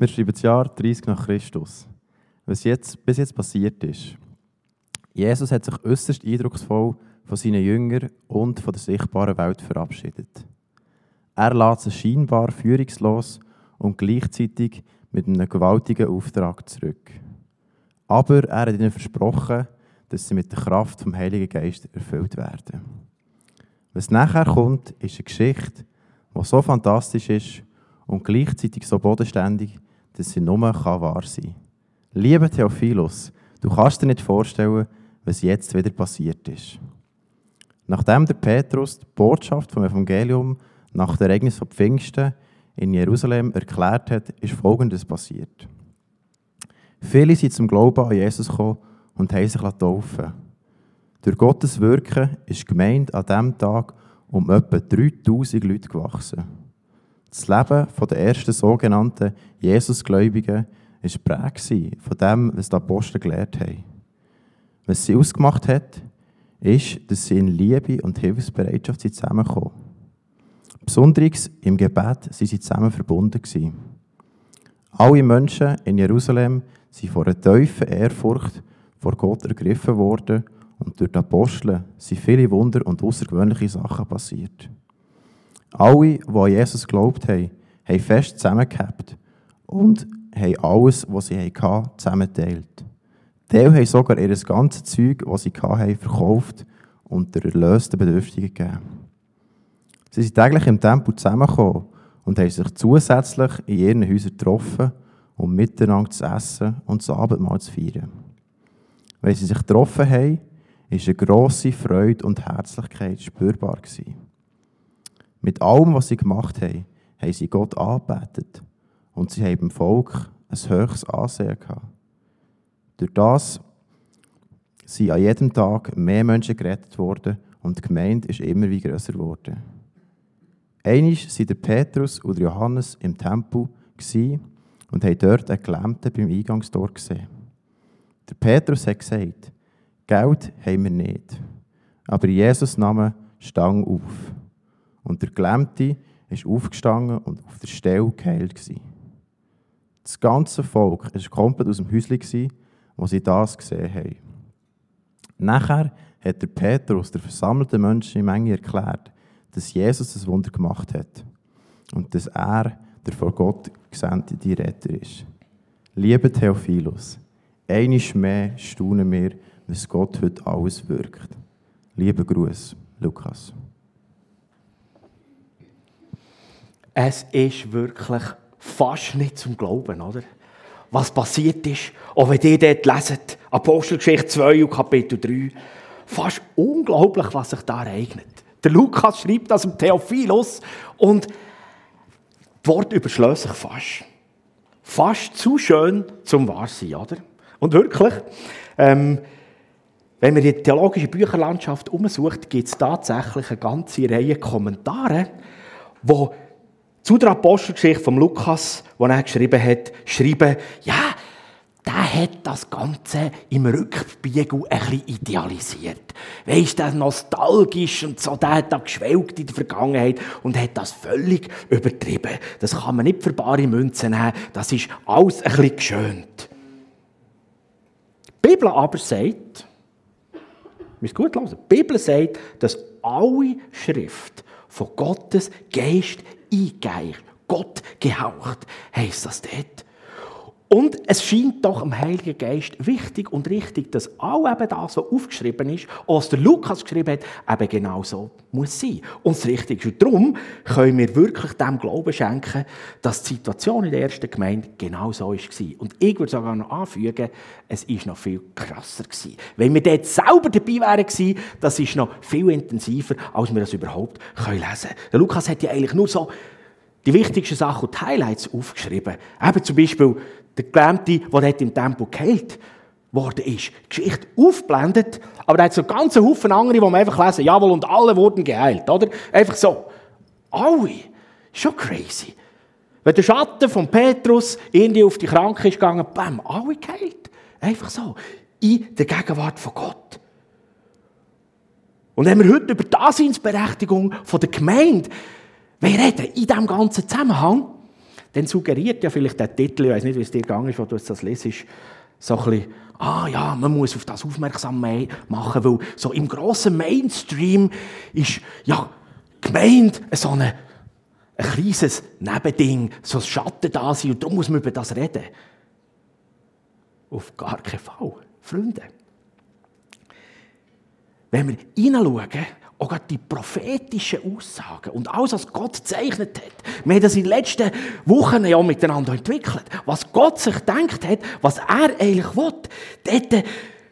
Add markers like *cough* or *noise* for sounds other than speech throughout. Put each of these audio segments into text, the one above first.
Wir schreiben das Jahr 30 nach Christus. Was jetzt, bis jetzt passiert ist. Jesus hat sich äußerst eindrucksvoll von seinen Jüngern und von der sichtbaren Welt verabschiedet. Er lässt sie scheinbar führungslos und gleichzeitig mit einem gewaltigen Auftrag zurück. Aber er hat ihnen versprochen, dass sie mit der Kraft vom Heiligen Geist erfüllt werden. Was nachher kommt, ist eine Geschichte, die so fantastisch ist und gleichzeitig so bodenständig, dass sie nur wahr sein kann. Lieber Theophilus, du kannst dir nicht vorstellen, was jetzt wieder passiert ist. Nachdem der Petrus die Botschaft vom Evangelium nach dem Ereignis von Pfingsten in Jerusalem erklärt hat, ist Folgendes passiert. Viele sind zum Glauben an Jesus gekommen und haben sich taufen Durch Gottes Wirken ist die Gemeinde an diesem Tag um etwa 3000 Leute gewachsen. Das Leben der ersten sogenannten Jesusgläubigen war prägt von dem, was die Apostel gelehrt haben. Was sie ausgemacht hat, ist, dass sie in Liebe und Hilfsbereitschaft zusammenkommen. Besonders im Gebet waren sie zusammen verbunden. Alle Menschen in Jerusalem sind vor einer tiefen Ehrfurcht vor Gott ergriffen worden und durch die Apostel sind viele Wunder und außergewöhnliche Sachen passiert. Alle, die an Jesus geglaubt haben, haben fest zusammengehabt und haben alles, was sie hatten, zusammenteilt. Teil haben sogar ihr ganzes Zeug, das sie hatten, verkauft und der erlösten Bedürftigen gegeben. Sie sind täglich im Tempel zusammengekommen und haben sich zusätzlich in ihren Häusern getroffen, um miteinander zu essen und das Abendmahl zu feiern. Wenn sie sich getroffen haben, war eine grosse Freude und Herzlichkeit spürbar. Gewesen. Mit allem, was sie gemacht haben, haben sie Gott angebetet und sie haben dem Volk ein höchstes Ansehen gehabt. Durch das sind an jedem Tag mehr Menschen gerettet worden und die Gemeinde ist immer wie grösser geworden. Einmal waren der Petrus und Johannes im Tempel und haben dort einen Gelähmten beim Eingangstor gesehen. Der Petrus hat gesagt, Geld haben wir nicht, aber in Jesus Namen stang auf. Und der Gelähmte ist aufgestanden und auf der Stelle geheilt. Das ganze Volk war komplett aus dem Häuschen, wo sie das gesehen haben. Nachher hat der Petrus der versammelten Menschenmenge erklärt, dass Jesus das Wunder gemacht hat und dass er der vor Gott gesendete Retter ist. Lieber Theophilus, einisch mehr staunen wir, was Gott heute alles wirkt. Lieber Gruß, Lukas. Es ist wirklich fast nicht zum Glauben, oder? Was passiert ist, auch wenn ihr dort leset, Apostelgeschichte 2 und Kapitel 3, fast unglaublich, was sich da ereignet. Der Lukas schreibt das im Theophilus und die Worte überschlagen sich fast. Fast zu schön zum Wahrsein, oder? Und wirklich, ähm, wenn man die theologische Bücherlandschaft umsucht, gibt es tatsächlich eine ganze Reihe Kommentare, die zu der Apostelgeschichte von Lukas, wo er geschrieben hat, schreiben, ja, der hat das Ganze im Rückspiegel ein bisschen idealisiert. Weißt du, nostalgisch und so, der hat da geschwelgt in der Vergangenheit und hat das völlig übertrieben. Das kann man nicht für bare Münzen nehmen, das ist alles ein bisschen geschönt. Die Bibel aber sagt, müsst gut hören, die Bibel sagt, dass alle Schrift von Gottes Geist eingeicht, Gott gehaucht, heisst das dort. Und es scheint doch dem Heiligen Geist wichtig und richtig, dass auch eben das, was aufgeschrieben ist, was der Lukas geschrieben hat, eben genau so muss sein. Und das Richtige ist. Darum können wir wirklich dem Glauben schenken, dass die Situation in der ersten Gemeinde genau so war. Und ich würde sogar noch anfügen, es war noch viel krasser. Gewesen. Wenn wir dort selber dabei wären, das ist noch viel intensiver, als wir das überhaupt lesen können. Der Lukas hat ja eigentlich nur so die wichtigsten Sachen und die Highlights aufgeschrieben. Eben zum Beispiel der Gelähmte, der dort im Tempo geheilt worden ist. Die Geschichte aufblendet, aber da hat so ganz Haufen andere, wo man einfach lesen, jawohl, und alle wurden geheilt, oder? Einfach so. Alle. Schon crazy. Wenn der Schatten von Petrus irgendwie auf die Kranke ist gegangen, bam, alle geheilt. Einfach so. In der Gegenwart von Gott. Und wenn wir heute über die Daseinsberechtigung der Gemeinde reden, in diesem ganzen Zusammenhang, dann suggeriert ja vielleicht der Titel, ich weiß nicht, wie es dir gegangen ist, wo du das lesest, so ein bisschen, ah ja, man muss auf das aufmerksam machen, weil so im grossen Mainstream ist ja gemeint so eine, ein kleines Nebending, so ein Schatten da sein und darum muss man über das reden. Auf gar keinen Fall, Freunde. Wenn wir hineinschauen, auch die prophetischen Aussagen und alles, was Gott gezeichnet hat. Wir haben das in den letzten Wochen ja miteinander entwickelt. Was Gott sich gedacht hat, was er eigentlich will. Dort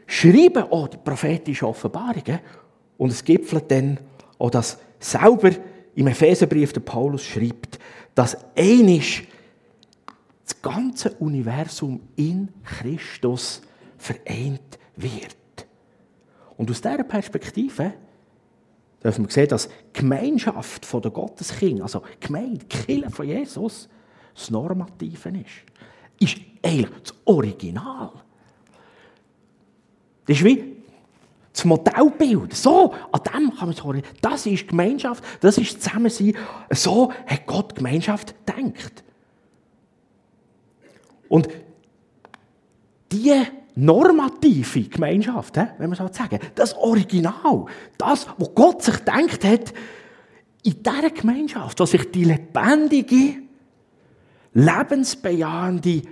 schreiben auch die prophetischen Offenbarungen. Und es gipfelt dann auch das selber im Epheserbrief der Paulus schreibt, dass einisch das ganze Universum in Christus vereint wird. Und aus dieser Perspektive dürfen wir sehen, dass Gemeinschaft der Gotteskinder, also Gemeinde, Kirche von Jesus, das Normative ist. Ist eigentlich das Original. Das ist wie das Modellbild. So, an dem kann man sagen, das ist Gemeinschaft, das ist Zusammensein. So hat Gott Gemeinschaft gedacht. Und diese normative Gemeinschaft, wenn man so sagen, das Original, das, was Gott sich gedacht hat, in dieser Gemeinschaft, wo sich die lebendige, lebensbejahende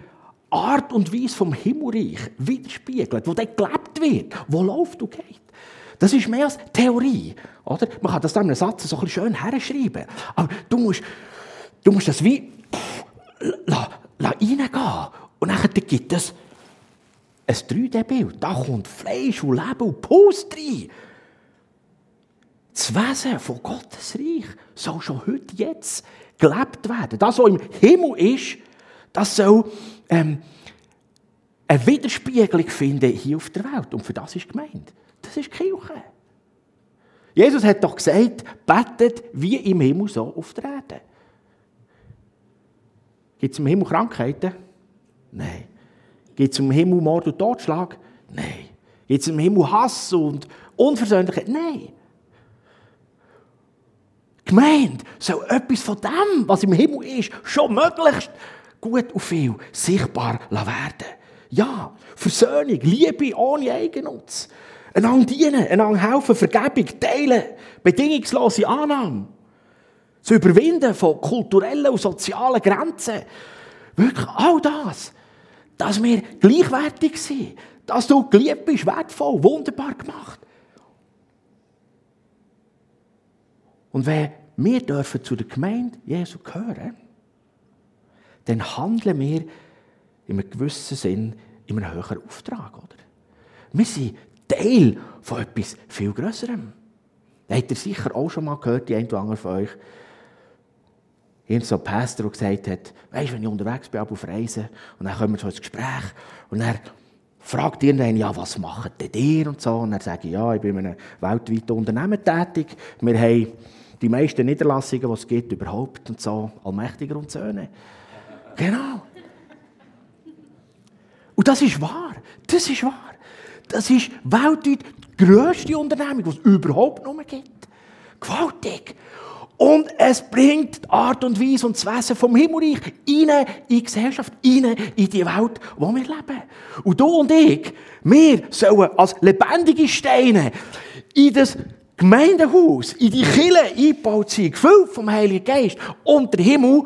Art und Weise vom Himmelreich widerspiegelt, wo dort gelebt wird, wo läuft und geht. Das ist mehr als Theorie. Oder? Man kann das dann in einem Satz so ein schön herschreiben. Aber du musst, du musst das wie pff, la, la reingehen. Und dann gibt es ein 3D-Bild. Da kommt Fleisch und Leben und Puls rein. Das Wesen von Gottes Reich soll schon heute, jetzt gelebt werden. Das, was im Himmel ist, das soll ähm, eine Widerspiegelung finden hier auf der Welt. Und für das ist gemeint. Das ist Kirche. Jesus hat doch gesagt, betet wie im Himmel, so auf der Erde. Gibt es im Himmel Krankheiten? Nein. Gibt es im Himmel Mord und Totschlag? Nein. Gibt es im Himmel Hass und Unversöhnlichkeit? Nein. Gemeint soll etwas von dem, was im Himmel ist, schon möglichst gut und viel sichtbar werden. Ja, Versöhnung, Liebe ohne Eigennutz. Einander dienen, einander helfen, Vergebung, teilen, bedingungslose Annahme. Zu überwinden von kulturellen und sozialen Grenzen. Wirklich all das dass wir gleichwertig sind, dass du geliebt bist, wertvoll, wunderbar gemacht. Und wenn wir dürfen zu der Gemeinde Jesu gehören, dann handeln wir in einem gewissen Sinn in einem höheren Auftrag. Oder? Wir sind Teil von etwas viel Größerem. Habt ihr sicher auch schon mal gehört, die ein oder andere von euch. Irgend so Pastor, der gesagt hat, weißt wenn ich unterwegs bin, auf Reisen, und dann kommen wir so ins Gespräch, und er fragt irgendwann, ja, was macht denn ihr und so, und er sagt, ja, ich bin in einem weltweiten Unternehmen tätig, wir haben die meisten Niederlassungen, die es gibt, überhaupt, und so, Allmächtiger und Söhne. Genau. Und das ist wahr, das ist wahr. Das ist weltweit die grösste Unternehmung, die es überhaupt noch gibt. Gewaltig. Und es bringt die Art und Weise und das Wesen vom Himmelreich rein in die Gesellschaft, rein in die Welt, wo wir leben. Und du und ich, wir sollen als lebendige Steine in das Gemeindehaus, in die Kille eingebaut sein, gefüllt vom Heiligen Geist und der Himmel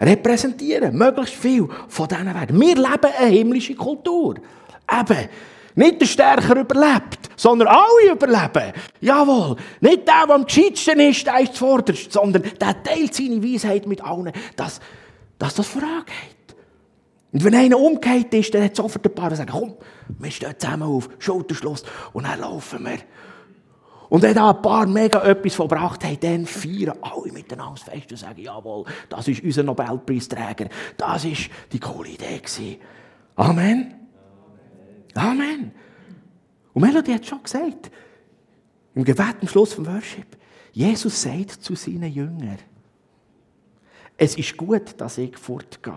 repräsentieren. Möglichst viel von diesen werden. Wir leben eine himmlische Kultur. Eben, nicht der Stärker überlebt, sondern alle überleben. Jawohl. Nicht der, der am gescheitsten ist, der ist zuvorderst, sondern der teilt seine Weisheit mit allen, dass, dass das vorangeht. Und wenn einer umgekehrt ist, dann hat sofort ein paar, die sagen, komm, wir stehen zusammen auf, Schulterschluss, und dann laufen wir. Und wenn da ein paar mega etwas verbracht haben, dann feiern alle miteinander fest und sagen, jawohl, das ist unser Nobelpreisträger, das ist die coole Idee. Amen. Amen. Und Melody hat schon gesagt, im Gebet am Schluss vom Worship, Jesus sagt zu seinen Jüngern, es ist gut, dass ich fortgehe.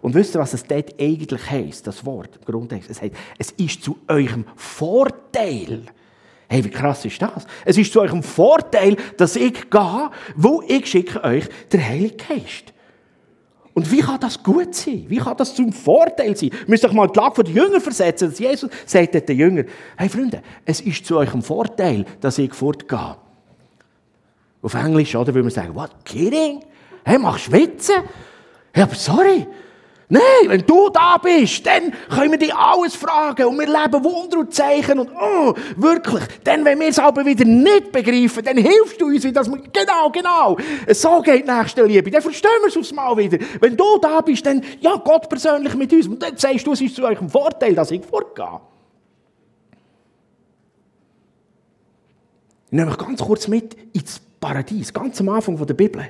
Und wisst ihr, was es dort eigentlich heisst, das Wort im Grundtext? Es heißt, es ist zu eurem Vorteil. Hey, wie krass ist das? Es ist zu eurem Vorteil, dass ich gehe, wo ich schicke euch der Heilige Geist. Und wie kann das gut sein? Wie kann das zum Vorteil sein? Ihr müsst euch mal die Lage der Jünger versetzen. Dass Jesus sagt den Jüngern, hey Freunde, es ist zu eurem Vorteil, dass ich fortgehe. Auf Englisch, oder, würde man sagen, what, kidding? Hey, machst du Witze? Hey, aber sorry, Nein, wenn du da bist, dann können wir dich alles fragen und wir leben Wunder und Zeichen und oh, wirklich. Denn wenn wir es aber wieder nicht begreifen, dann hilfst du uns, wie das genau, genau. So geht nächste Liebe. Dann verstehen wir es aufs Mal wieder. Wenn du da bist, dann ja Gott persönlich mit uns und dann sagst du, es ist zu eurem Vorteil, dass ich fortgehe. Ich nehme euch ganz kurz mit ins Paradies, ganz am Anfang der Bibel.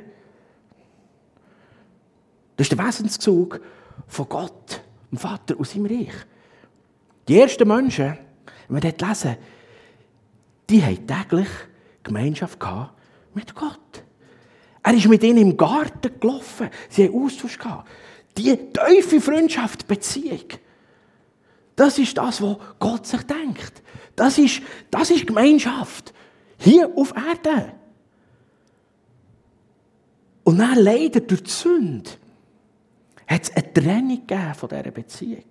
Das ist der Wesenszug von Gott, dem Vater aus seinem Reich. Die ersten Menschen, wenn wir dort lesen, die haben täglich Gemeinschaft mit Gott. Er ist mit ihnen im Garten gelaufen. Sie haben Austausch gehabt. Die tiefe Freundschaft, Beziehung. Das ist das, was Gott sich denkt. Das ist, das ist Gemeinschaft. Hier auf Erde. Und dann leider durch die Sünde hat es eine Trennung von dieser Beziehung.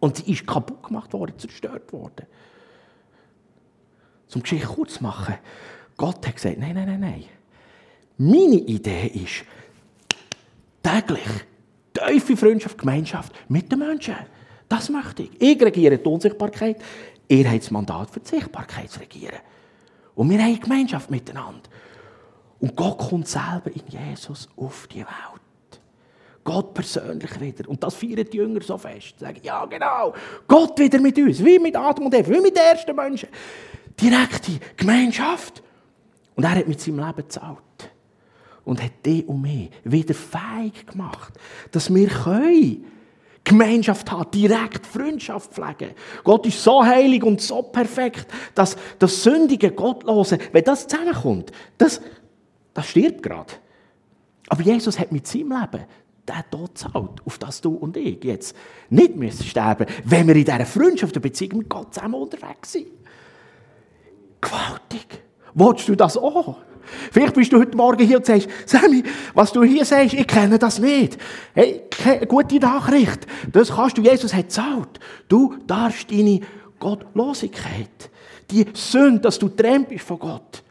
Und sie ist kaputt gemacht worden, zerstört worden. Zum Geschichte kurz zu machen, Gott hat gesagt, nein, nein, nein, nein. Meine Idee ist, täglich tiefe Freundschaft, Gemeinschaft mit den Menschen. Das möchte ich. Ich regiere die Unsichtbarkeit, ihr habt das Mandat für die Sichtbarkeit zu regieren. Und wir haben Gemeinschaft miteinander. Und Gott kommt selber in Jesus auf die Welt. Gott persönlich wieder. Und das feiern die Jünger so fest. Sie sagen, ja genau, Gott wieder mit uns, wie mit Adam und Eva, wie mit den ersten Menschen. Direkte Gemeinschaft. Und er hat mit seinem Leben gezahlt. Und hat die und mich wieder fähig gemacht, dass wir können Gemeinschaft haben, direkt Freundschaft pflegen. Gott ist so heilig und so perfekt, dass das sündige, gottlose, wenn das zusammenkommt, das, das stirbt gerade. Aber Jesus hat mit seinem Leben der Tod zahlt, auf das du und ich jetzt nicht müssen sterben wenn wir in dieser Freundschaft und Beziehung mit Gott zusammen unterwegs sind. Gewaltig. Wolltest du das auch? Vielleicht bist du heute Morgen hier und sagst, Sammy, was du hier sagst, ich kenne das nicht. Hey, gute Nachricht. Das kannst du, Jesus hat zahlt. Du darfst deine Gottlosigkeit, die Sünde, dass du trennt bist von Gott,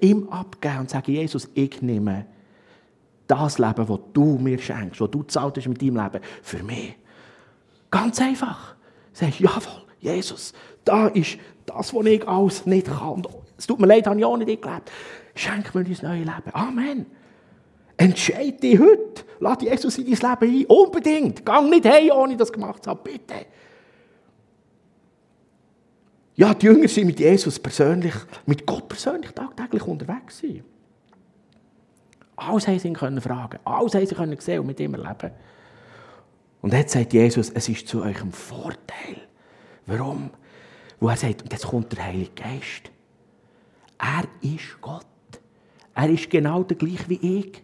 ihm abgeben und sagen, Jesus, ich nehme das Leben, das du mir schenkst, das du zahlt hast mit deinem Leben, für mich. Ganz einfach. Sagst, jawohl, Jesus, da ist das, was ich alles nicht kann. Es tut mir leid, habe ich auch nicht gelebt. Schenk mir dein neues Leben. Amen. Entscheide dich heute. Lass Jesus in dein Leben ein. Unbedingt. Gang nicht hey, ohne das gemacht zu haben. Bitte. Ja, die Jünger sind mit Jesus persönlich, mit Gott persönlich tagtäglich unterwegs. Gewesen. Alles haben sie ihn fragen. Alles haben sie können sehen und mit ihm erleben. Und jetzt sagt Jesus, es ist zu eurem Vorteil. Warum? Wo er sagt, und jetzt kommt der Heilige Geist. Er ist Gott. Er ist genau der gleiche wie ich.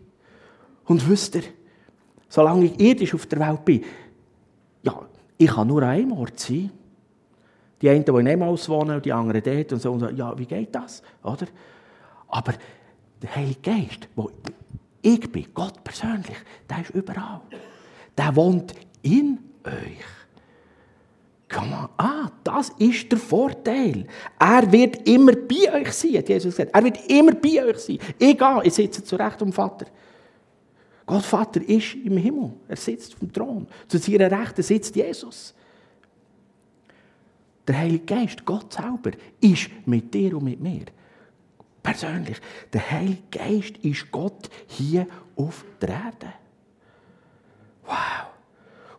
Und wisst ihr, solange ich irdisch auf der Welt bin, ja, ich kann nur an einem Ort sein. Die einen, die in einem wohnen, und die anderen dort und so. Und so. Ja, wie geht das? Oder? Aber der Heilige Geist, der ich bin, Gott persönlich, der ist überall. Der wohnt in euch. Komm mal, ah, das ist der Vorteil. Er wird immer bei euch sein, hat Jesus gesagt. Er wird immer bei euch sein. Egal, ich sitze zu Recht am Vater. Gott Vater ist im Himmel. Er sitzt auf dem Thron. Zu seiner Rechten sitzt Jesus. Der Heilige Geist, Gott selber, ist mit dir und mit mir persönlich. Der Heilige Geist ist Gott hier auf der Erde. Wow.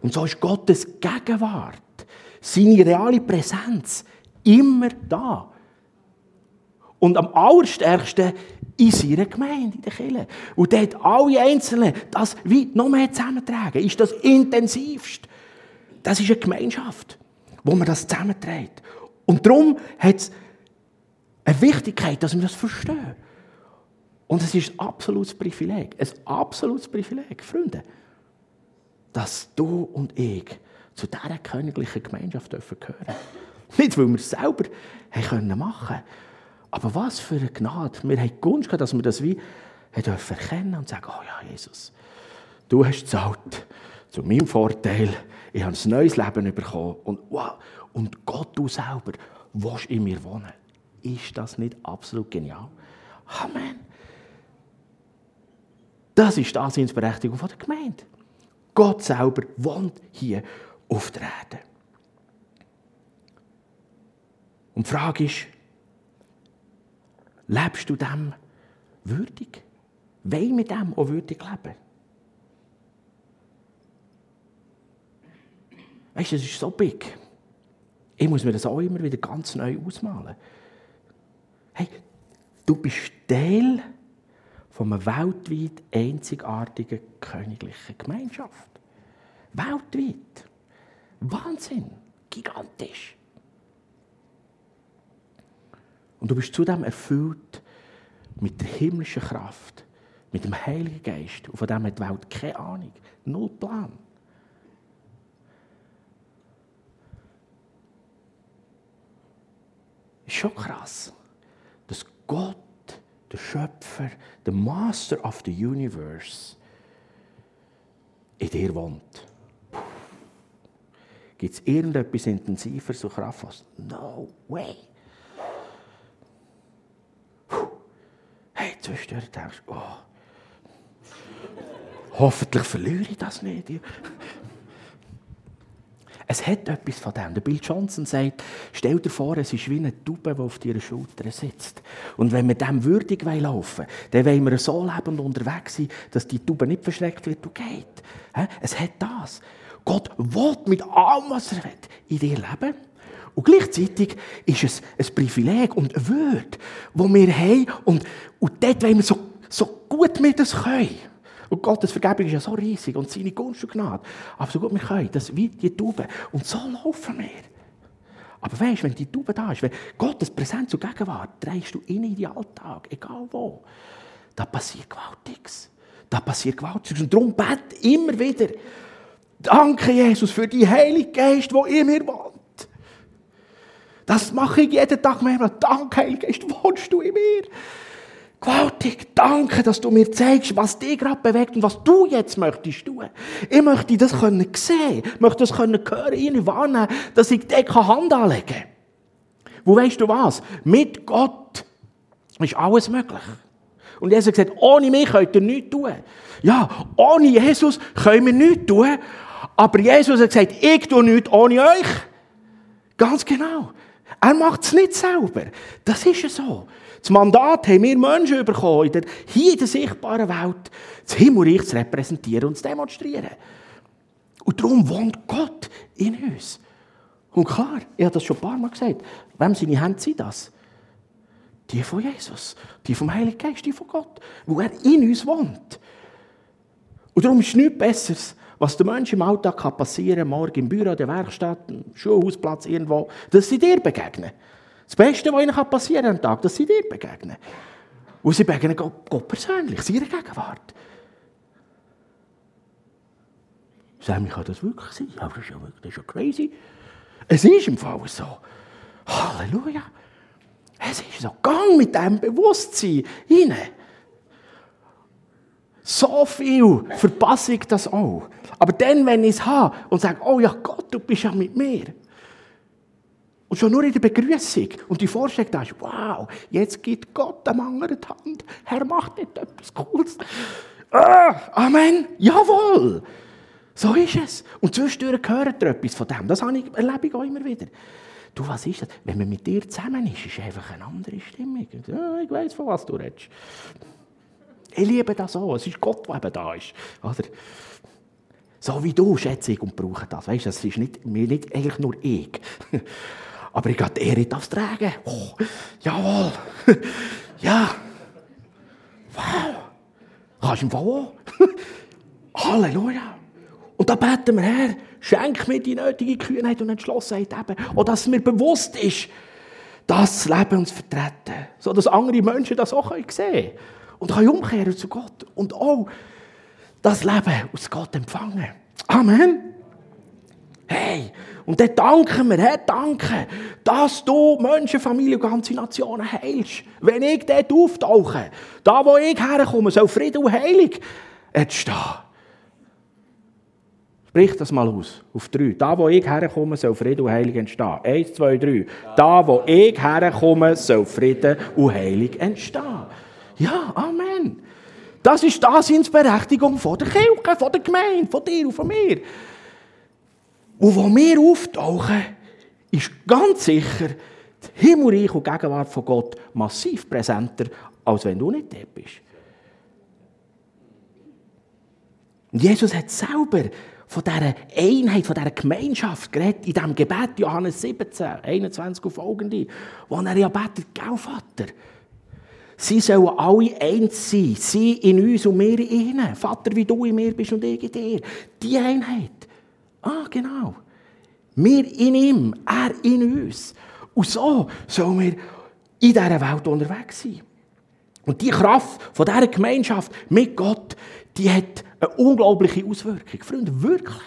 Und so ist Gottes Gegenwart, seine reale Präsenz immer da. Und am allerstärksten in seiner Gemeinde, in der Kirche. Und dort alle Einzelnen das wie noch mehr zusammentragen, ist das intensivst. Das ist eine Gemeinschaft, wo man das zusammenträgt. Und darum hat es eine Wichtigkeit, dass wir das verstehen. Und es ist ein absolutes Privileg, ein absolutes Privileg, Freunde, dass du und ich zu dieser königlichen Gemeinschaft dürfen gehören. *laughs* Nicht, weil wir es selber machen können, aber was für eine Gnade. Wir haben Gunst gehabt, dass wir das wie dürfen erkennen und sagen, oh ja, Jesus, du hast gezahlt, zu meinem Vorteil. Ich habe ein neues Leben bekommen. Und, wow, und Gott, du selber, willst in mir wohnen. Ist das nicht absolut genial? Amen. Das ist die Ansehensberechtigung der Gemeinde. Gott selber wohnt hier auf der Erde. Und die Frage ist, lebst du dem würdig? Wollen mit dem auch würdig leben? Weißt du, das ist so big. Ich muss mir das auch immer wieder ganz neu ausmalen. Hey, du bist Teil von einer weltweit einzigartigen königlichen Gemeinschaft. Weltweit. Wahnsinn. Gigantisch. Und du bist zudem erfüllt mit der himmlischen Kraft, mit dem Heiligen Geist. Und von dem hat die Welt keine Ahnung, null Plan. Ist schon krass, Gott, der Schöpfer, der Master of the Universe, in dir wohnt. Gibt es irgendetwas intensiver so kraftvoll? No way. Hey, zwischendurch denkst du, oh, hoffentlich verliere ich das nicht. Es hat etwas von dem. Der Bill Johnson sagt, stell dir vor, es ist wie eine Taube, die auf deiner Schulter sitzt. Und wenn wir dem würdig laufen wollen, dann wollen wir so lebend unterwegs sein, dass die Taube nicht verschreckt wird und geht. Es hat das. Gott will mit allem, was er will, in dir leben. Und gleichzeitig ist es ein Privileg und eine Würde, das wir haben. Und, und dort wollen wir so, so gut wir das können. Und Gottes Vergebung ist ja so riesig und seine Gunst und Gnade. Aber so gut wir können, das wie die Tauben. Und so laufen wir. Aber weißt du, wenn die Taube da ist, wenn Gottes Präsenz und Gegenwart drehst du in den Alltag, egal wo, da passiert Gewaltiges. Da passiert Gewaltiges. Und darum bete immer wieder, danke Jesus für die Heilige Geist, wo in mir wohnt. Das mache ich jeden Tag mehrmals. Danke, Heilige Geist, wohnst du in mir. Gewaltig, danke, dass du mir zeigst, was dich gerade bewegt und was du jetzt möchtest tun. Ich möchte das können sehen, ich möchte das können hören, ihn wahrnehmen, dass ich dir Hand anlegen kann. Wo weißt du was? Mit Gott ist alles möglich. Und Jesus hat gesagt, ohne mich könnt ihr nichts tun. Ja, ohne Jesus können wir nichts tun. Aber Jesus hat gesagt, ich tue nichts ohne euch. Ganz genau. Er macht es nicht selber. Das ist ja so. Das Mandat haben wir Menschen bekommen, hier in der sichtbaren Welt das Himmelreich zu repräsentieren und zu demonstrieren. Und darum wohnt Gott in uns. Und klar, ich habe das schon ein paar Mal gesagt, wem seine Hände sind das? Die von Jesus, die vom Heiligen Geist, die von Gott, wo er in uns wohnt. Und darum ist nichts Besseres, was den Menschen im Alltag passieren kann, morgen im Büro, der Werkstatt, im Schulhausplatz, irgendwo, dass sie dir begegnen. Das Beste, was ihnen passieren kann am Tag, dass sie dir begegnen. Und sie begegnen Gott, Gott persönlich, seiner Gegenwart. Sammy, kann das wirklich sein? Ja, das ist ja, das crazy. Es ist im Fall so. Halleluja. Es ist so. Gang mit diesem Bewusstsein hinein. So viel verpasse ich das auch. Aber dann, wenn ich es habe und sage, oh ja Gott, du bist ja mit mir. Und schon nur in der Begrüßung und die Vorstellung, da ist, wow, jetzt gibt Gott dem anderen die Hand. Herr macht nicht etwas Cooles. Ah, Amen. Jawohl. So ist es. Und zwischendurch gehört ihr etwas von dem. Das erlebe ich auch immer wieder. Du, was ist das? Wenn man mit dir zusammen ist, ist einfach eine andere Stimmung. Ja, ich weiß, von was du redest. Ich liebe das so. Es ist Gott, der eben da ist. Oder? So wie du schätze ich und brauche das. Weißt du, das ist nicht, nicht eigentlich nur ich. Aber ich gehe die Ehre das tragen. Oh, jawohl. *laughs* ja. Wow. Kannst du im Fall auch. *laughs* Halleluja. Und da beten wir, Herr, schenk mir die nötige Kühnheit und Entschlossenheit eben. Und dass mir bewusst ist, das Leben uns vertreten. So dass andere Menschen das auch sehen können. Und können umkehren zu Gott. Und auch das Leben aus Gott empfangen. Amen. Hey, und dann danken wir, Herr, danke, dass du Menschen, Familien und ganze Nationen heilst. Wenn ich dort auftauche, da wo ich herkomme, soll Frieden und Heilig entstehen. Sprich das mal aus. Auf drei. Da, wo ich herkomme, soll Frieden und Heilig entstehen. Eins, zwei, drei. Da, wo ich herkomme, soll Frieden und Heilig entstehen. Ja, Amen. Das ist die Daseinsberechtigung von der Kirche, von der Gemeinde, von dir und von mir. Und wo wir auftauchen, ist ganz sicher das Himmelreich und die Gegenwart von Gott massiv präsenter, als wenn du nicht dort bist. Und Jesus hat selber von dieser Einheit, von dieser Gemeinschaft geredet, in diesem Gebet, Johannes 17, 21 und folgende, wo er ja betet, gell, Vater, sie sollen alle eins sein, sie in uns und wir in ihnen. Vater, wie du in mir bist und ich in dir. Die Einheit. Ah, genau. Wir in ihm, er in uns. Und so sollen wir in dieser Welt unterwegs sein. Und die Kraft von dieser Gemeinschaft mit Gott, die hat eine unglaubliche Auswirkung. Freunde, wirklich.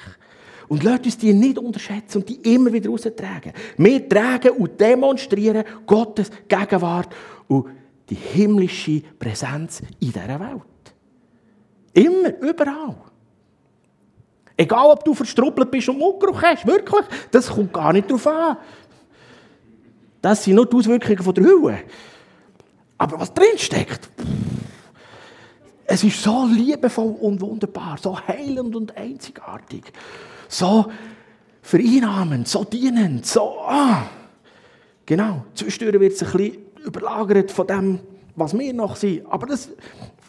Und lasst uns die nicht unterschätzen und die immer wieder raustragen. Wir tragen und demonstrieren Gottes Gegenwart und die himmlische Präsenz in dieser Welt. Immer, überall. Egal, ob du verstrubbelt bist und Mundgeruch hast, wirklich, das kommt gar nicht darauf an. Das sind nur die Auswirkungen der Höhe. Aber was drinsteckt, es ist so liebevoll und wunderbar, so heilend und einzigartig, so vereinnahmend, so dienend, so, ah. Genau, zwischendurch wird es ein bisschen überlagert von dem, was wir noch sind. Aber das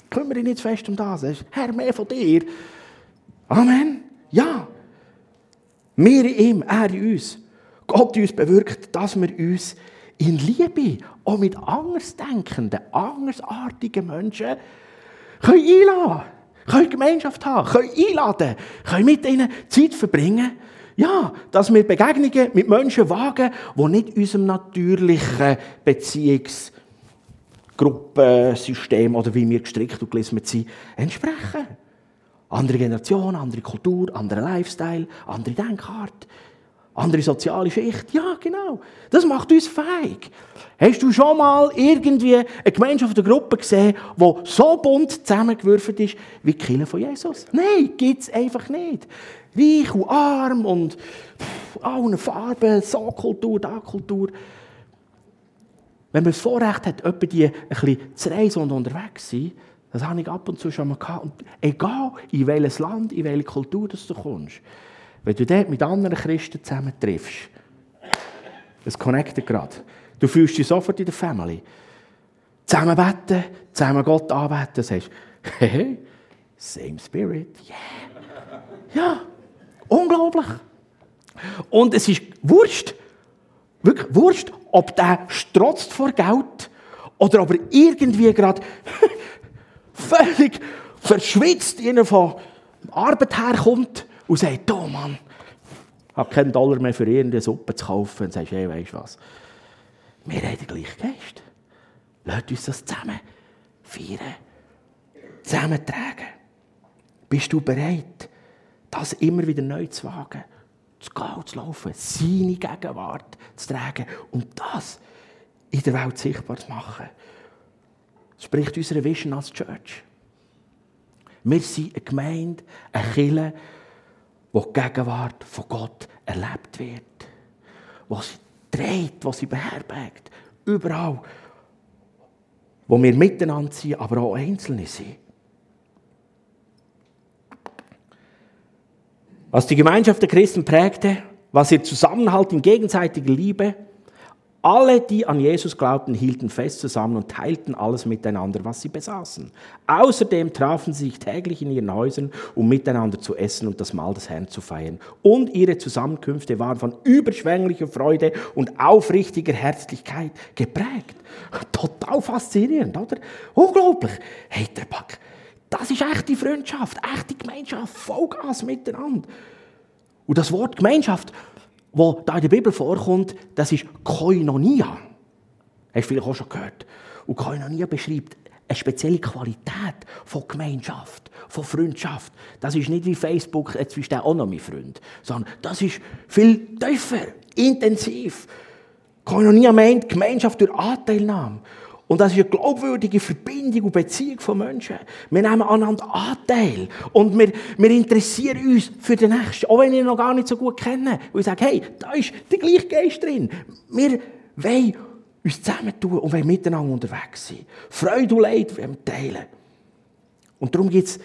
kümmere ich nicht fest um das. Herr, mehr von dir. Amen. Ja. Wir in ihm, er in uns. Gott uns bewirkt, dass wir uns in Liebe auch mit andersdenkenden, andersartigen Menschen können einladen können Gemeinschaft haben, können einladen, können mit ihnen Zeit verbringen. Ja, dass wir Begegnungen mit Menschen wagen, die nicht unserem natürlichen Beziehungsgruppensystem oder wie wir gestrickt und gelismet sind, entsprechen. Andere Generation, andere Kultur, anderer Lifestyle, andere Denkart, andere soziale Schicht. Ja, genau. Das macht uns fähig. Hast du schon mal irgendwie eine Gemeinschaft, eine Gruppe gesehen, die so bunt zusammengewürfelt ist wie die Kirche von Jesus? Nein, gibt es einfach nicht. Reich und arm und alle Farben, so Kultur, da Kultur. Wenn man das Vorrecht hat, etwa die ein bisschen zu reisen und unterwegs zu sein, das habe ich ab und zu schon mal gehabt. Und egal, in welches Land, in welche Kultur du kommst, wenn du dort mit anderen Christen zusammen triffst, es connectet gerade. Du fühlst dich sofort in der Family. Zusammen beten, zusammen Gott anbeten, sagst, hey, same spirit, yeah. Ja, unglaublich. Und es ist Wurst, wirklich Wurst, ob der strotzt vor Geld oder ob er irgendwie gerade völlig verschwitzt von Arbeit herkommt und sagt, oh Mann, ich habe keinen Dollar mehr für irgendeine Suppe zu kaufen. Und sagst, hey, weißt du was? Wir haben den gleichen Geist. Lasst uns das zusammen feiern, zusammen tragen. Bist du bereit, das immer wieder neu zu wagen, zu gehen, zu laufen, seine Gegenwart zu tragen und das in der Welt sichtbar zu machen? Spricht unsere Vision als Church. Wir sind eine Gemeinde, eine Kirche, wo die Gegenwart von Gott erlebt wird. Wo sie dreht, wo sie beherbergt. Überall. Wo wir miteinander sind, aber auch Einzelne sind. Was die Gemeinschaft der Christen prägte, was ihr Zusammenhalt in gegenseitiger Liebe, alle, die an Jesus glaubten, hielten fest zusammen und teilten alles miteinander, was sie besaßen. Außerdem trafen sie sich täglich in ihren Häusern, um miteinander zu essen und das Mahl des Herrn zu feiern. Und ihre Zusammenkünfte waren von überschwänglicher Freude und aufrichtiger Herzlichkeit geprägt. Total faszinierend, oder? Unglaublich. Hey, der Back, das ist echte Freundschaft, echte Gemeinschaft, Vollgas miteinander. Und das Wort Gemeinschaft wo da in der Bibel vorkommt, das ist Koinonia. Hast du vielleicht auch schon gehört. Und Koinonia beschreibt eine spezielle Qualität von Gemeinschaft, von Freundschaft. Das ist nicht wie Facebook, jetzt bist du auch noch mein Freund, sondern das ist viel tiefer, intensiv. Koinonia meint Gemeinschaft durch Anteilnahme. Und das ist eine glaubwürdige Verbindung und Beziehung von Menschen. Wir nehmen aneinander Anteil. Und wir, wir interessieren uns für den Nächsten. Auch wenn wir ihn noch gar nicht so gut kennen. Und ich sage, hey, da ist der gleiche Geist drin. Wir wollen uns zusammentun und wollen miteinander unterwegs sein. Freude und Leid wollen wir teilen. Und darum gibt es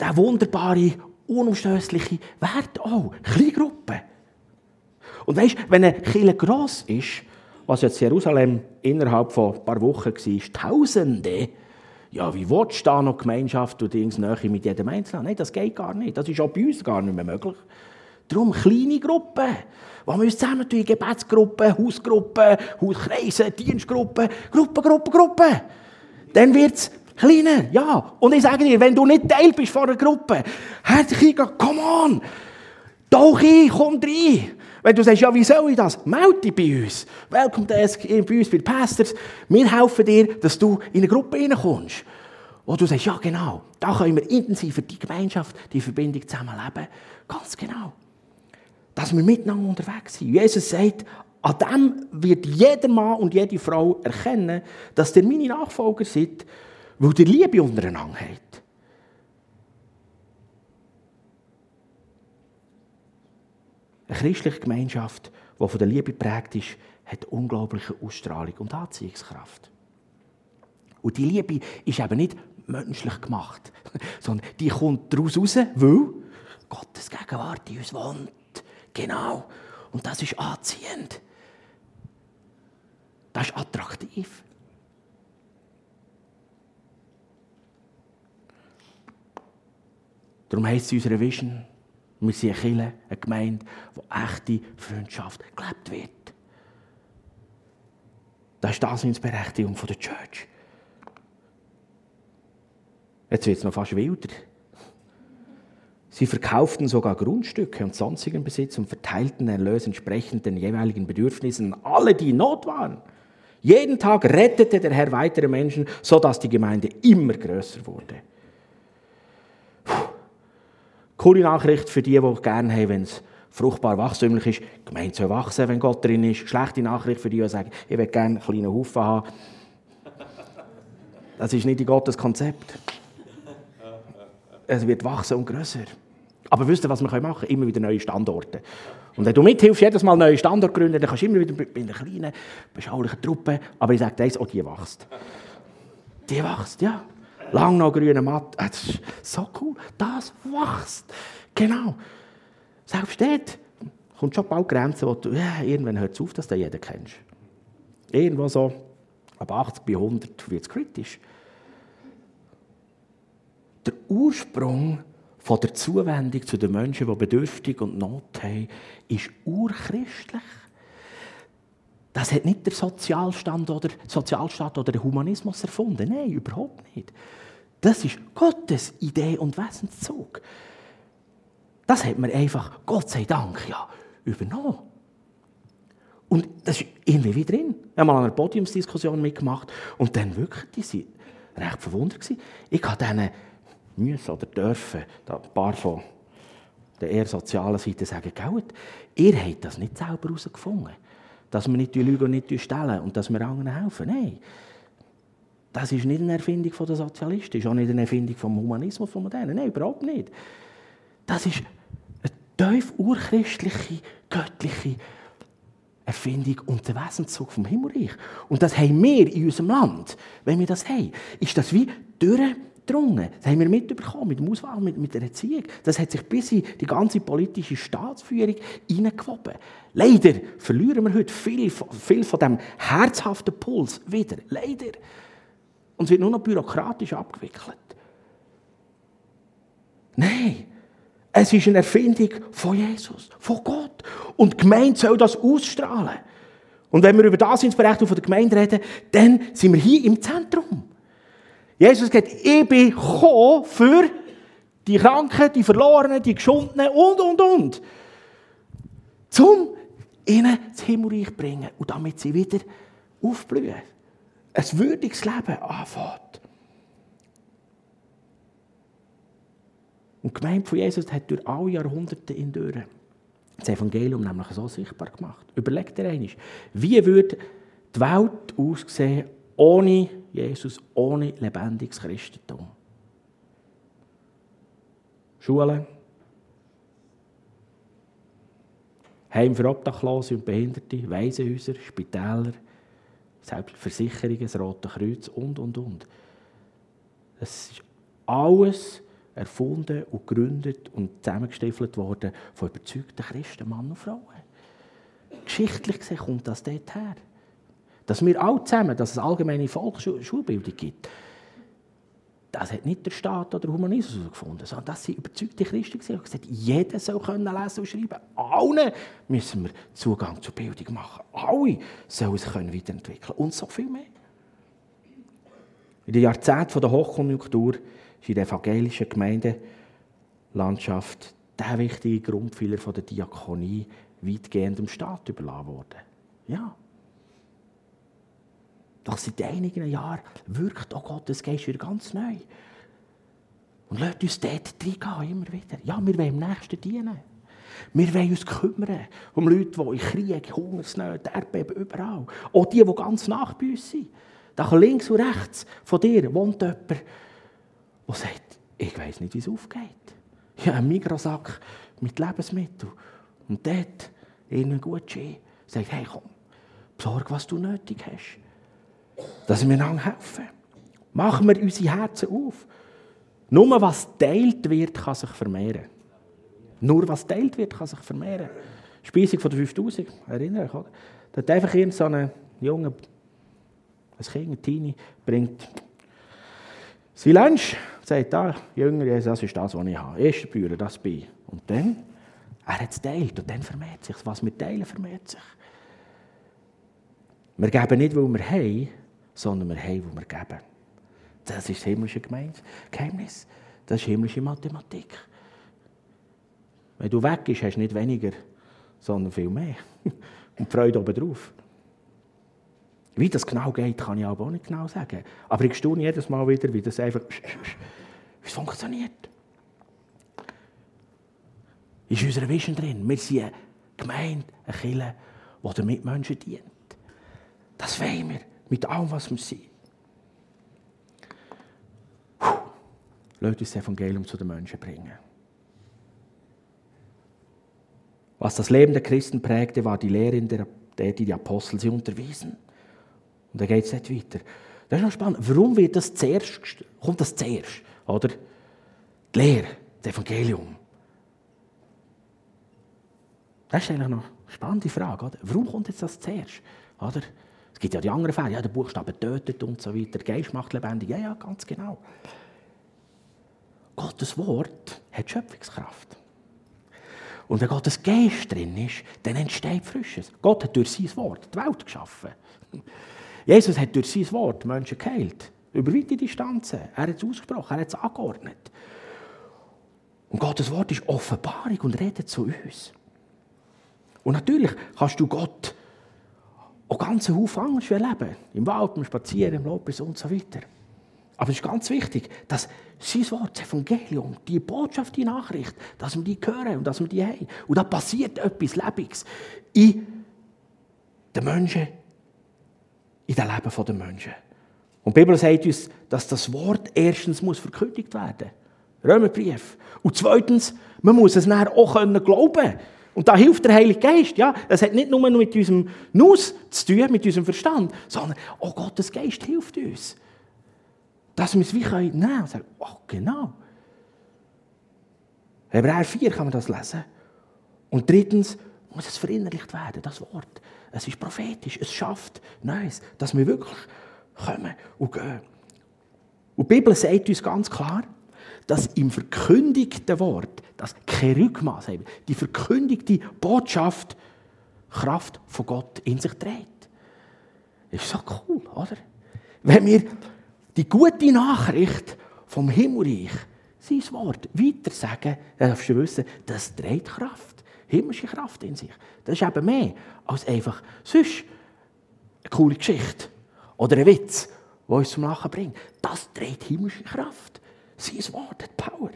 diesen wunderbaren, unumstößlichen Wert auch. Kleingruppen. Und weißt, wenn eine Kirche gross ist, was jetzt Jerusalem innerhalb von ein paar Wochen war, Tausende. Ja, wie willst du da noch Gemeinschaft und Dings Nähe mit jedem Einzelnen? Nein, das geht gar nicht. Das ist auch bei uns gar nicht mehr möglich. Darum kleine Gruppen, wo wir uns zusammentun, Gebetsgruppen, Hausgruppen, Hauskreise, Dienstgruppen, Gruppen, Gruppen, Gruppen. Dann wird es kleiner, ja. Und ich sage dir, wenn du nicht Teil bist von einer Gruppe, herzlich komm on, tauch ein, komm rein. Wenn du sagst, ja, wie soll ich das? Melde dich bei uns. Welcome Desk bei uns bei den Pastors. Wir helfen dir, dass du in eine Gruppe reinkommst. Wo du sagst, ja, genau, da können wir intensiv für die Gemeinschaft, die Verbindung zusammenleben. Ganz genau. Dass wir miteinander unterwegs sind. Jesus sagt, an dem wird jeder Mann und jede Frau erkennen, dass ihr meine Nachfolger seid, weil ihr Liebe untereinander habt. Eine christliche Gemeinschaft, die von der Liebe geprägt ist, hat unglaubliche Ausstrahlung und Anziehungskraft. Und die Liebe ist eben nicht menschlich gemacht, *laughs* sondern die kommt daraus raus, weil Gottes Gegenwart in uns wohnt. Genau. Und das ist anziehend. Das ist attraktiv. Darum heisst es in unserer Vision, wir sind eine Kirche, eine Gemeinde, wo echte Freundschaft gelebt wird. Das ist die Daseinsberechtigung der Church. Jetzt wird es noch fast wilder. Sie verkauften sogar Grundstücke und sonstigen Besitz und verteilten Erlös entsprechend den jeweiligen Bedürfnissen alle, die in Not waren. Jeden Tag rettete der Herr weitere Menschen, sodass die Gemeinde immer größer wurde. Coole Nachricht für die, die gerne haben, wenn es fruchtbar wachsümlich ist. Die Gemeinde soll wachsen, wenn Gott drin ist. Schlechte Nachricht für die, die sagen, ich will gerne einen kleinen Haufen haben. Das ist nicht in Gottes Konzept. Es wird wachsen und grösser. Aber wisst ihr, was wir machen können? Immer wieder neue Standorte. Und wenn du mithilfst, jedes Mal neue Standorte gründen, dann kannst du immer wieder bei einer kleinen, beschaulichen Truppe, aber ich sage eins, auch die wächst. Die wächst, ja. Lang noch grüne Matt. Ah, das ist so cool. Das wächst. Genau. Selbst dort kommt schon bald Grenzen, wo du, ja, irgendwann hört es auf, dass du jeden kennst. Irgendwo so, ab 80 bei 100 wird es kritisch. Der Ursprung von der Zuwendung zu den Menschen, die bedürftig und Not haben, ist urchristlich. Das hat nicht der Sozialstand oder, Sozialstaat oder der Humanismus erfunden. Nein, überhaupt nicht. Das ist Gottes Idee und Wesenszug. Das hat man einfach, Gott sei Dank, ja, übernommen. Und das ist irgendwie wieder drin. Ich habe mal an einer Podiumsdiskussion mitgemacht und dann wirklich, die waren recht verwundert. Ich habe denen müssen oder dürfen, ein paar von der eher sozialen Seite sagen, ihr habt das nicht selber herausgefunden dass wir nicht lügen und nicht stellen und dass wir anderen helfen. Nein. Das ist nicht eine Erfindung der Sozialisten, ist auch nicht eine Erfindung vom Humanismus von Modernen. Nein, überhaupt nicht. Das ist eine tief urchristliche, göttliche Erfindung und der Wesenszug vom Himmelreich. Und das haben wir in unserem Land. Wenn wir das haben, ist das wie durch gedrungen. Das haben wir mitbekommen mit dem Auswahl, mit, mit der Erziehung. Das hat sich bis in die ganze politische Staatsführung hineingewoben. Leider verlieren wir heute viel, viel von dem herzhaften Puls wieder. Leider. Und es wird nur noch bürokratisch abgewickelt. Nein. Es ist eine Erfindung von Jesus, von Gott. Und die Gemeinde soll das ausstrahlen. Und wenn wir über das Berechtigung von der Gemeinde reden, dann sind wir hier im Zentrum. Jesus sagt, ich bin gekommen für die Kranken, die Verlorenen, die Geschundenen und, und, und. Zum ihnen das Himmelreich bringen und damit sie wieder aufblühen. Ein würdiges Leben anfängt. Und die Gemeinde von Jesus hat durch alle Jahrhunderte hindurch das Evangelium nämlich so sichtbar gemacht. Überlegt dir einmal, wie würde die Welt aussehen ohne Jesus, ohne lebendiges Christentum. Schulen, Heim für Obdachlose und Behinderte, Waisenhäuser, Spitäler, selbst Versicherungen, das Rote Kreuz und, und, und. Es ist alles erfunden und gegründet und zusammengestiefelt worden von überzeugten Christen, Mann und Frauen. Geschichtlich gesehen kommt das dort her. Dass wir alle zusammen, dass es allgemeine Volksschulbildung gibt, das hat nicht der Staat oder der Humanismus gefunden, sondern das sind überzeugte Christen haben gesagt, jeder soll können lesen und schreiben. Allen müssen wir Zugang zur Bildung machen. Alle sollen sich weiterentwickeln können und so viel mehr. In den Jahrzehnten der Hochkonjunktur ist in der evangelischen Gemeindelandschaft der wichtige Grundpfeiler der Diakonie weitgehend dem Staat überlassen worden. Ja. Doch seit einigen Jahren wirkt auch Gottes Geist wieder ganz neu. Und lasst uns dort reingehen, immer wieder. Ja, wir wollen im Nächsten dienen. Wir wollen uns kümmern um Leute, die in Krieg, Hungersnöte, Erdbeben, überall. Auch die, die ganz nach bei uns sind. Da links und rechts von dir wohnt jemand, der sagt, ich weiß nicht, wie es aufgeht. Ich habe einen Mikrosack mit Lebensmitteln. Und dort, ihnen gut Ski, sagt, hey komm, besorg, was du nötig hast dass wir einander helfen. Machen wir unsere Herzen auf. Nur was teilt wird, kann sich vermehren. Nur was teilt wird, kann sich vermehren. Speisung von der 5000, erinnere ich, oder? Da hat einfach irgend so ein Junge, ein Kind, ein Teenie, bringt sein Lunch, sagt, da, Jünger, das ist das, was ich habe. Erster Brüder, das bin ich. Und dann, er hat es teilt und dann vermehrt sich. Was wir teilen, vermehrt sich. Wir geben nicht, weil wir haben, sondern wir haben, wo wir geben. Das ist das himmlische Geheimnis. Das ist himmlische Mathematik. Wenn du weg bist, hast du nicht weniger, sondern viel mehr. *laughs* Und Freude oben drauf. Wie das genau geht, kann ich aber auch nicht genau sagen. Aber ich staune jedes Mal wieder, wie das einfach wie es funktioniert. Ist in unserer Vision drin. Wir sind eine Gemeinde, eine Kirche, die den Mitmenschen dient. Das wollen wir mit allem, was wir sind. Uns das Evangelium zu den Menschen bringen. Was das Leben der Christen prägte, war die Lehre, in der, die die Apostel sie unterwiesen. Und da geht es nicht weiter. Das ist noch spannend. Warum wird das zuerst, kommt das zuerst? Oder? Die Lehre, das Evangelium. Das ist eigentlich noch eine spannende Frage. Oder? Warum kommt jetzt das zuerst? Oder? Gibt ja die anderen Fälle, ja, der Buchstabe tötet und so weiter, der Geist macht lebendig. Ja, ja, ganz genau. Gottes Wort hat Schöpfungskraft. Und wenn Gottes Geist drin ist, dann entsteht Frisches. Gott hat durch sein Wort die Welt geschaffen. Jesus hat durch sein Wort Menschen geheilt. Über weite Distanzen. Er hat es ausgesprochen, er hat es angeordnet. Und Gottes Wort ist Offenbarung und redet zu uns. Und natürlich kannst du Gott auch ganz Haufen anders erleben. Im Wald, beim Spazieren, im Lobpreis und so weiter. Aber es ist ganz wichtig, dass sein Wort, das Evangelium, die Botschaft, die Nachricht, dass wir die hören und dass wir die haben. Und da passiert etwas Lebendiges in den Menschen, in dem Leben der Menschen. Und die Bibel sagt uns, dass das Wort erstens muss verkündigt werden muss. Römerbrief. Und zweitens, man muss es nachher auch glauben können. Und da hilft der Heilige Geist. Ja, es hat nicht nur mit unserem Nuss zu tun, mit unserem Verstand, sondern oh, Gottes Geist hilft uns. Dass wir es wie können nehmen und sagen, oh, genau. Hebräer 4 kann man das lesen. Und drittens muss es verinnerlicht werden, das Wort. Es ist prophetisch, es schafft Neues, dass wir wirklich kommen und gehen. Und die Bibel sagt uns ganz klar, dass im verkündigten Wort, das Kerygma, die verkündigte Botschaft, Kraft von Gott in sich trägt. Ist so cool, oder? Wenn wir die gute Nachricht vom Himmelreich, sein Wort, weiter sagen, dann darfst du wissen, das trägt Kraft. Himmlische Kraft in sich. Das ist eben mehr als einfach sonst eine coole Geschichte oder ein Witz, der uns zum Lachen bringt. Das trägt himmlische Kraft. Sein Wort hat Power.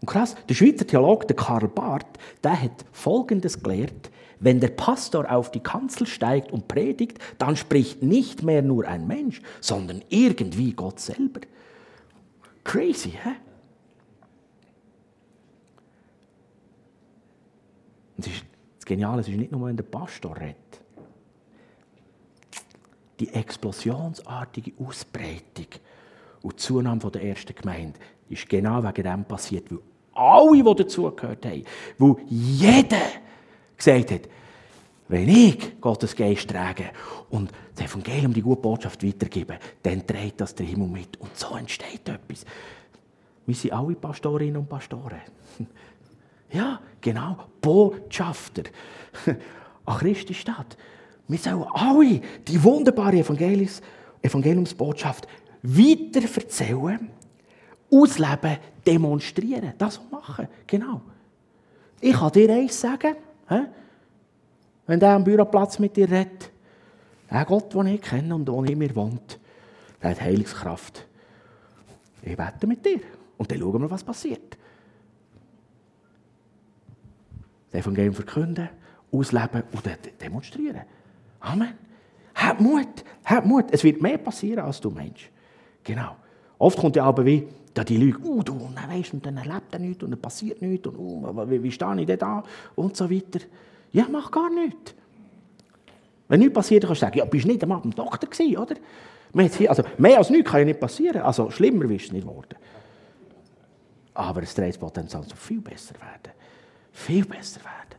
Und krass, der Schweizer Theologe der Karl Barth, der hat Folgendes gelehrt. Wenn der Pastor auf die Kanzel steigt und predigt, dann spricht nicht mehr nur ein Mensch, sondern irgendwie Gott selber. Crazy, hä? Das, ist, das Geniale ist nicht nur, wenn der Pastor redet. Die explosionsartige Ausbreitung und die Zunahme der ersten Gemeinde ist genau wegen dem passiert, weil alle, die dazugehört haben, weil jeder gesagt hat, wenn ich Gottes Geist trage und das Evangelium, die gute Botschaft weitergebe, dann dreht das der Himmel mit. Und so entsteht etwas. Wir sind alle Pastorinnen und Pastoren. *laughs* Ja, genau, Botschafter *laughs* an Christi Stadt. Wir sollen alle die wunderbare Evangeliums Evangeliumsbotschaft weiter erzählen, ausleben, demonstrieren. Das machen, genau. Ich kann dir eins sagen, wenn der am Büroplatz mit dir redet, der Gott, den ich kenne und der in mir wohnt, der hat Heilungskraft. Ich bete mit dir und dann schauen wir, was passiert. Das Evangelium verkünden, ausleben und demonstrieren. Amen. Hab Mut, hab Mut. Es wird mehr passieren, als du meinst. Genau. Oft kommt ja aber wie, da die Leute, oh, du, dann weißt, und dann erlebt er nichts und dann passiert nichts und oh, wie, wie stehe ich denn da und so weiter. Ja, mach gar nichts. Wenn nichts passiert, kannst du sagen, ja, bist nicht einmal beim Doktor gewesen, oder? Also, mehr als nichts kann ja nicht passieren. Also schlimmer ist es nicht geworden. Aber das Potenzial zu viel besser werden. Viel besser werden.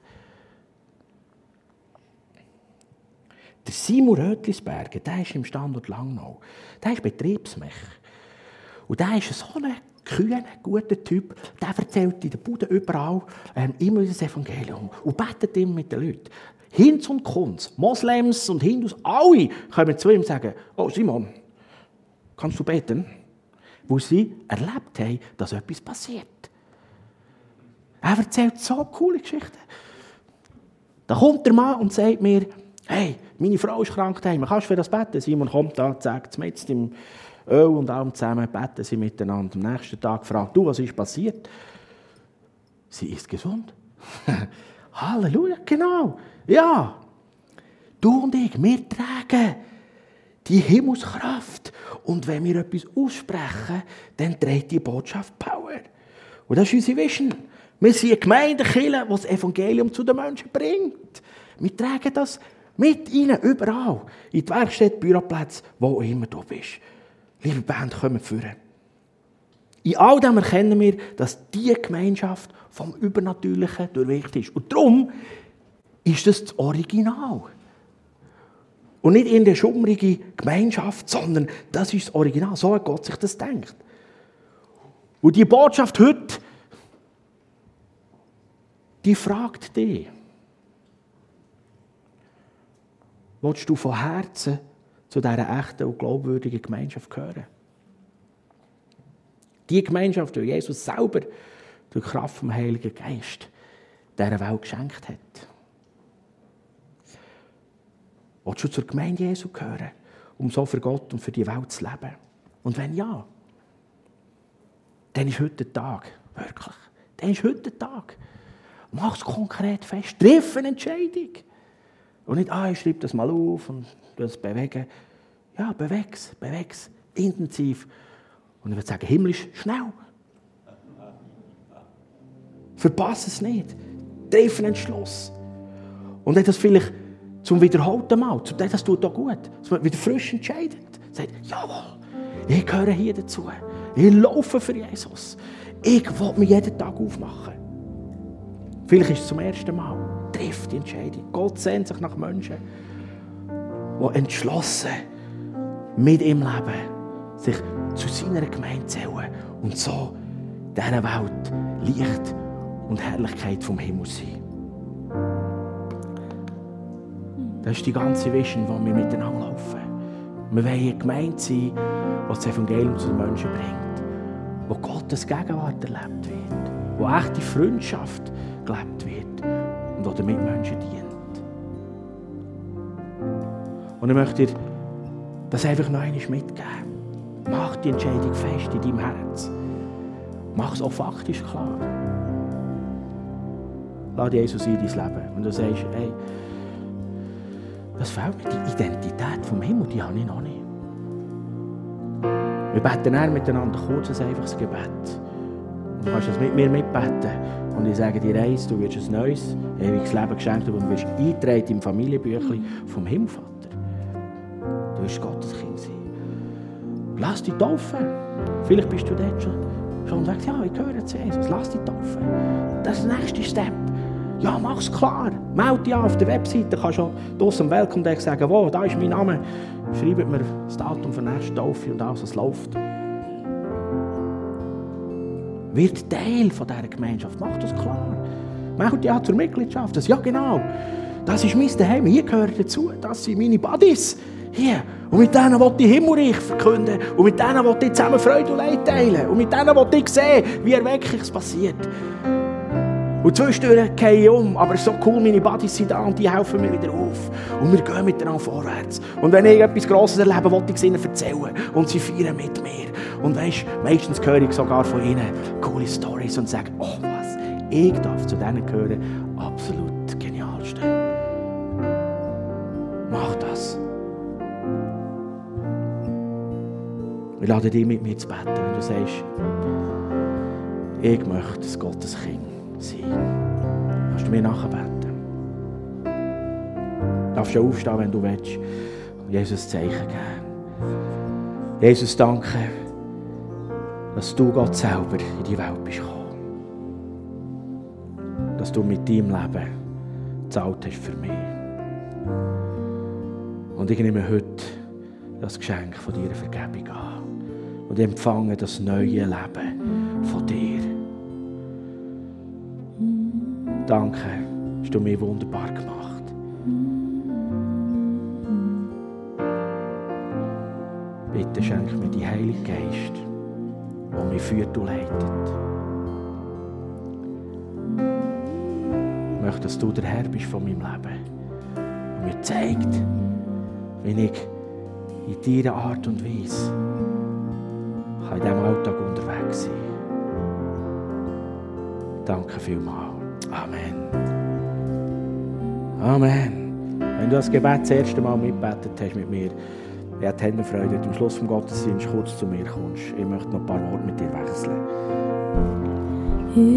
Der Simon Rötlisberger, der ist im Standort Langnau. Der ist Betriebsmech. Und der ist so ein kühner, guter Typ. Der erzählt in der Bude überall ähm, immer das Evangelium und betet immer mit den Leuten. Hinz und Kunz, Moslems und Hindus, alle kommen zu ihm und sagen, oh Simon, kannst du beten? Wo sie erlebt haben, dass etwas passiert. Er erzählt so coole Geschichten. Da kommt der Mann und sagt mir, hey, meine Frau ist krank daheim, kannst du für das beten? Simon kommt da, zeigt es im Öl und allem zusammen, beten sie miteinander. Am nächsten Tag fragt du, was ist passiert? Sie ist gesund. *laughs* Halleluja, genau. Ja. Du und ich, wir tragen die Himmelskraft. Und wenn wir etwas aussprechen, dann trägt die Botschaft Power. Und das ist unsere Vision. Wir sind eine Gemeindekirche, die das Evangelium zu den Menschen bringt. Wir tragen das mit ihnen überall. In die Werkstätte, Büroplätze, wo immer du bist. Liebe Band, kommen führen. In all dem erkennen wir, dass diese Gemeinschaft vom Übernatürlichen durchwirkt ist. Und darum ist das das Original. Und nicht in der schummrige Gemeinschaft, sondern das ist das Original. So hat Gott sich das denkt. Und die Botschaft heute, die fragt dich, willst du von Herzen zu dieser echten und glaubwürdigen Gemeinschaft gehören? Die Gemeinschaft, die Jesus selber durch Kraft vom Heiligen Geist dieser Welt geschenkt hat. Willst du zur Gemeinde Jesu gehören, um so für Gott und für die Welt zu leben? Und wenn ja, dann ist heute der Tag, wirklich. Dann ist heute der Tag. Mach es konkret fest. Triff eine Entscheidung. Und nicht, ah, ich schreibe das mal auf und das bewegen. Ja, beweg's, beweg's. Intensiv. Und ich würde sagen, himmlisch, schnell. Verpass es nicht. Triff einen Entschluss. Und dann das vielleicht zum wiederholten Mal, das tut auch gut, dass man wieder frisch entscheidet. Sagt, jawohl, ich gehöre hier dazu. Ich laufe für Jesus. Ich will mich jeden Tag aufmachen. Vielleicht ist es zum ersten Mal. Trifft die Entscheidung. Gott sehnt sich nach Menschen, die entschlossen mit ihm leben, sich zu seiner Gemeinde zählen und so dieser Welt Licht und Herrlichkeit vom Himmel sein. Das ist die ganze Vision, die wir miteinander laufen. Wir wollen eine Gemeinde sein, die das Evangelium zu den Menschen bringt, wo Gottes Gegenwart erlebt wird, wo echte Freundschaft gelebt wird und wo der Mitmenschen dient. Und ich möchte dir das einfach noch einmal mitgeben. Mach die Entscheidung fest in deinem Herz. Mach es auch faktisch klar. lade Jesus in dein Leben. Und du sagst, hey, das fehlt mir, die Identität vom Himmel, die habe ich noch nicht. Wir beten dann miteinander kurz ein einfaches Gebet. Und du kannst es mit mir mitbeten. Und ich sage dir eins, du wirst ein neues, ewiges Leben geschenkt und du wirst eingetragen im Familienbüchlein vom Himmelvater. Du wirst Gottes Kind sein. Lass dich taufen. Vielleicht bist du dort schon, schon und sagst, ja, ich gehöre zu Jesus. Lass dich taufen. Das ist der nächste Step. Ja, mach's klar. Meld dich an auf der Webseite. Kannst du draussen am Welcome Day sagen, wo, da ist mein Name. Schreibt mir das Datum für die nächste Taufe und alles, was läuft. Wird Teil von dieser Gemeinschaft. Mach das klar. Dich an zur Mitgliedschaft. Das, ja, genau. Das ist mein Daheim. Hier gehört dazu. Das sind meine Buddies. Hier. Und mit denen will ich Himmelreich verkünden. Und mit denen will ich zusammen Freude und Leid teilen. Und mit denen will ich sehen, wie Erweckliches passiert. Und zwischendurch gehe ich um, aber so cool, meine Buddies sind da und die helfen mir wieder auf. Und wir gehen miteinander vorwärts. Und wenn ich etwas Grosses erlebe, will ich es ihnen erzählen. Und sie feiern mit mir. Und weißt, meistens höre ich sogar von ihnen coole Stories und sage, oh was, ich darf zu denen gehören, absolut genialste. Mach das. Ich lade dich mit mir zu beten, wenn du sagst, ich möchte das Gottes Kind sein. Kannst du mir nachbeten? Du darfst du aufstehen, wenn du willst. Und Jesus Zeichen geben. Jesus, danke, dass du Gott selber in die Welt bist gekommen. Dass du mit deinem Leben gezahlt hast für mich. Und ich nehme heute das Geschenk von deiner Vergebung an. Und empfange das neue Leben von dir. Danke, hast du mich wunderbar gemacht. Bitte schenk mir die Heilige Geist, der mich führt und leitet. Ich möchte, dass du der Herr bist von meinem Leben und mir zeigt, wie ich in deiner Art und Weise kann in diesem Alltag unterwegs sein Danke vielmals. Amen. Amen. Wenn du das Gebet das erste Mal mitbetet hast mit mir, ich hätte Freude, wenn du am Schluss vom Gottesdienst kurz zu mir kommst. Ich möchte noch ein paar Worte mit dir wechseln.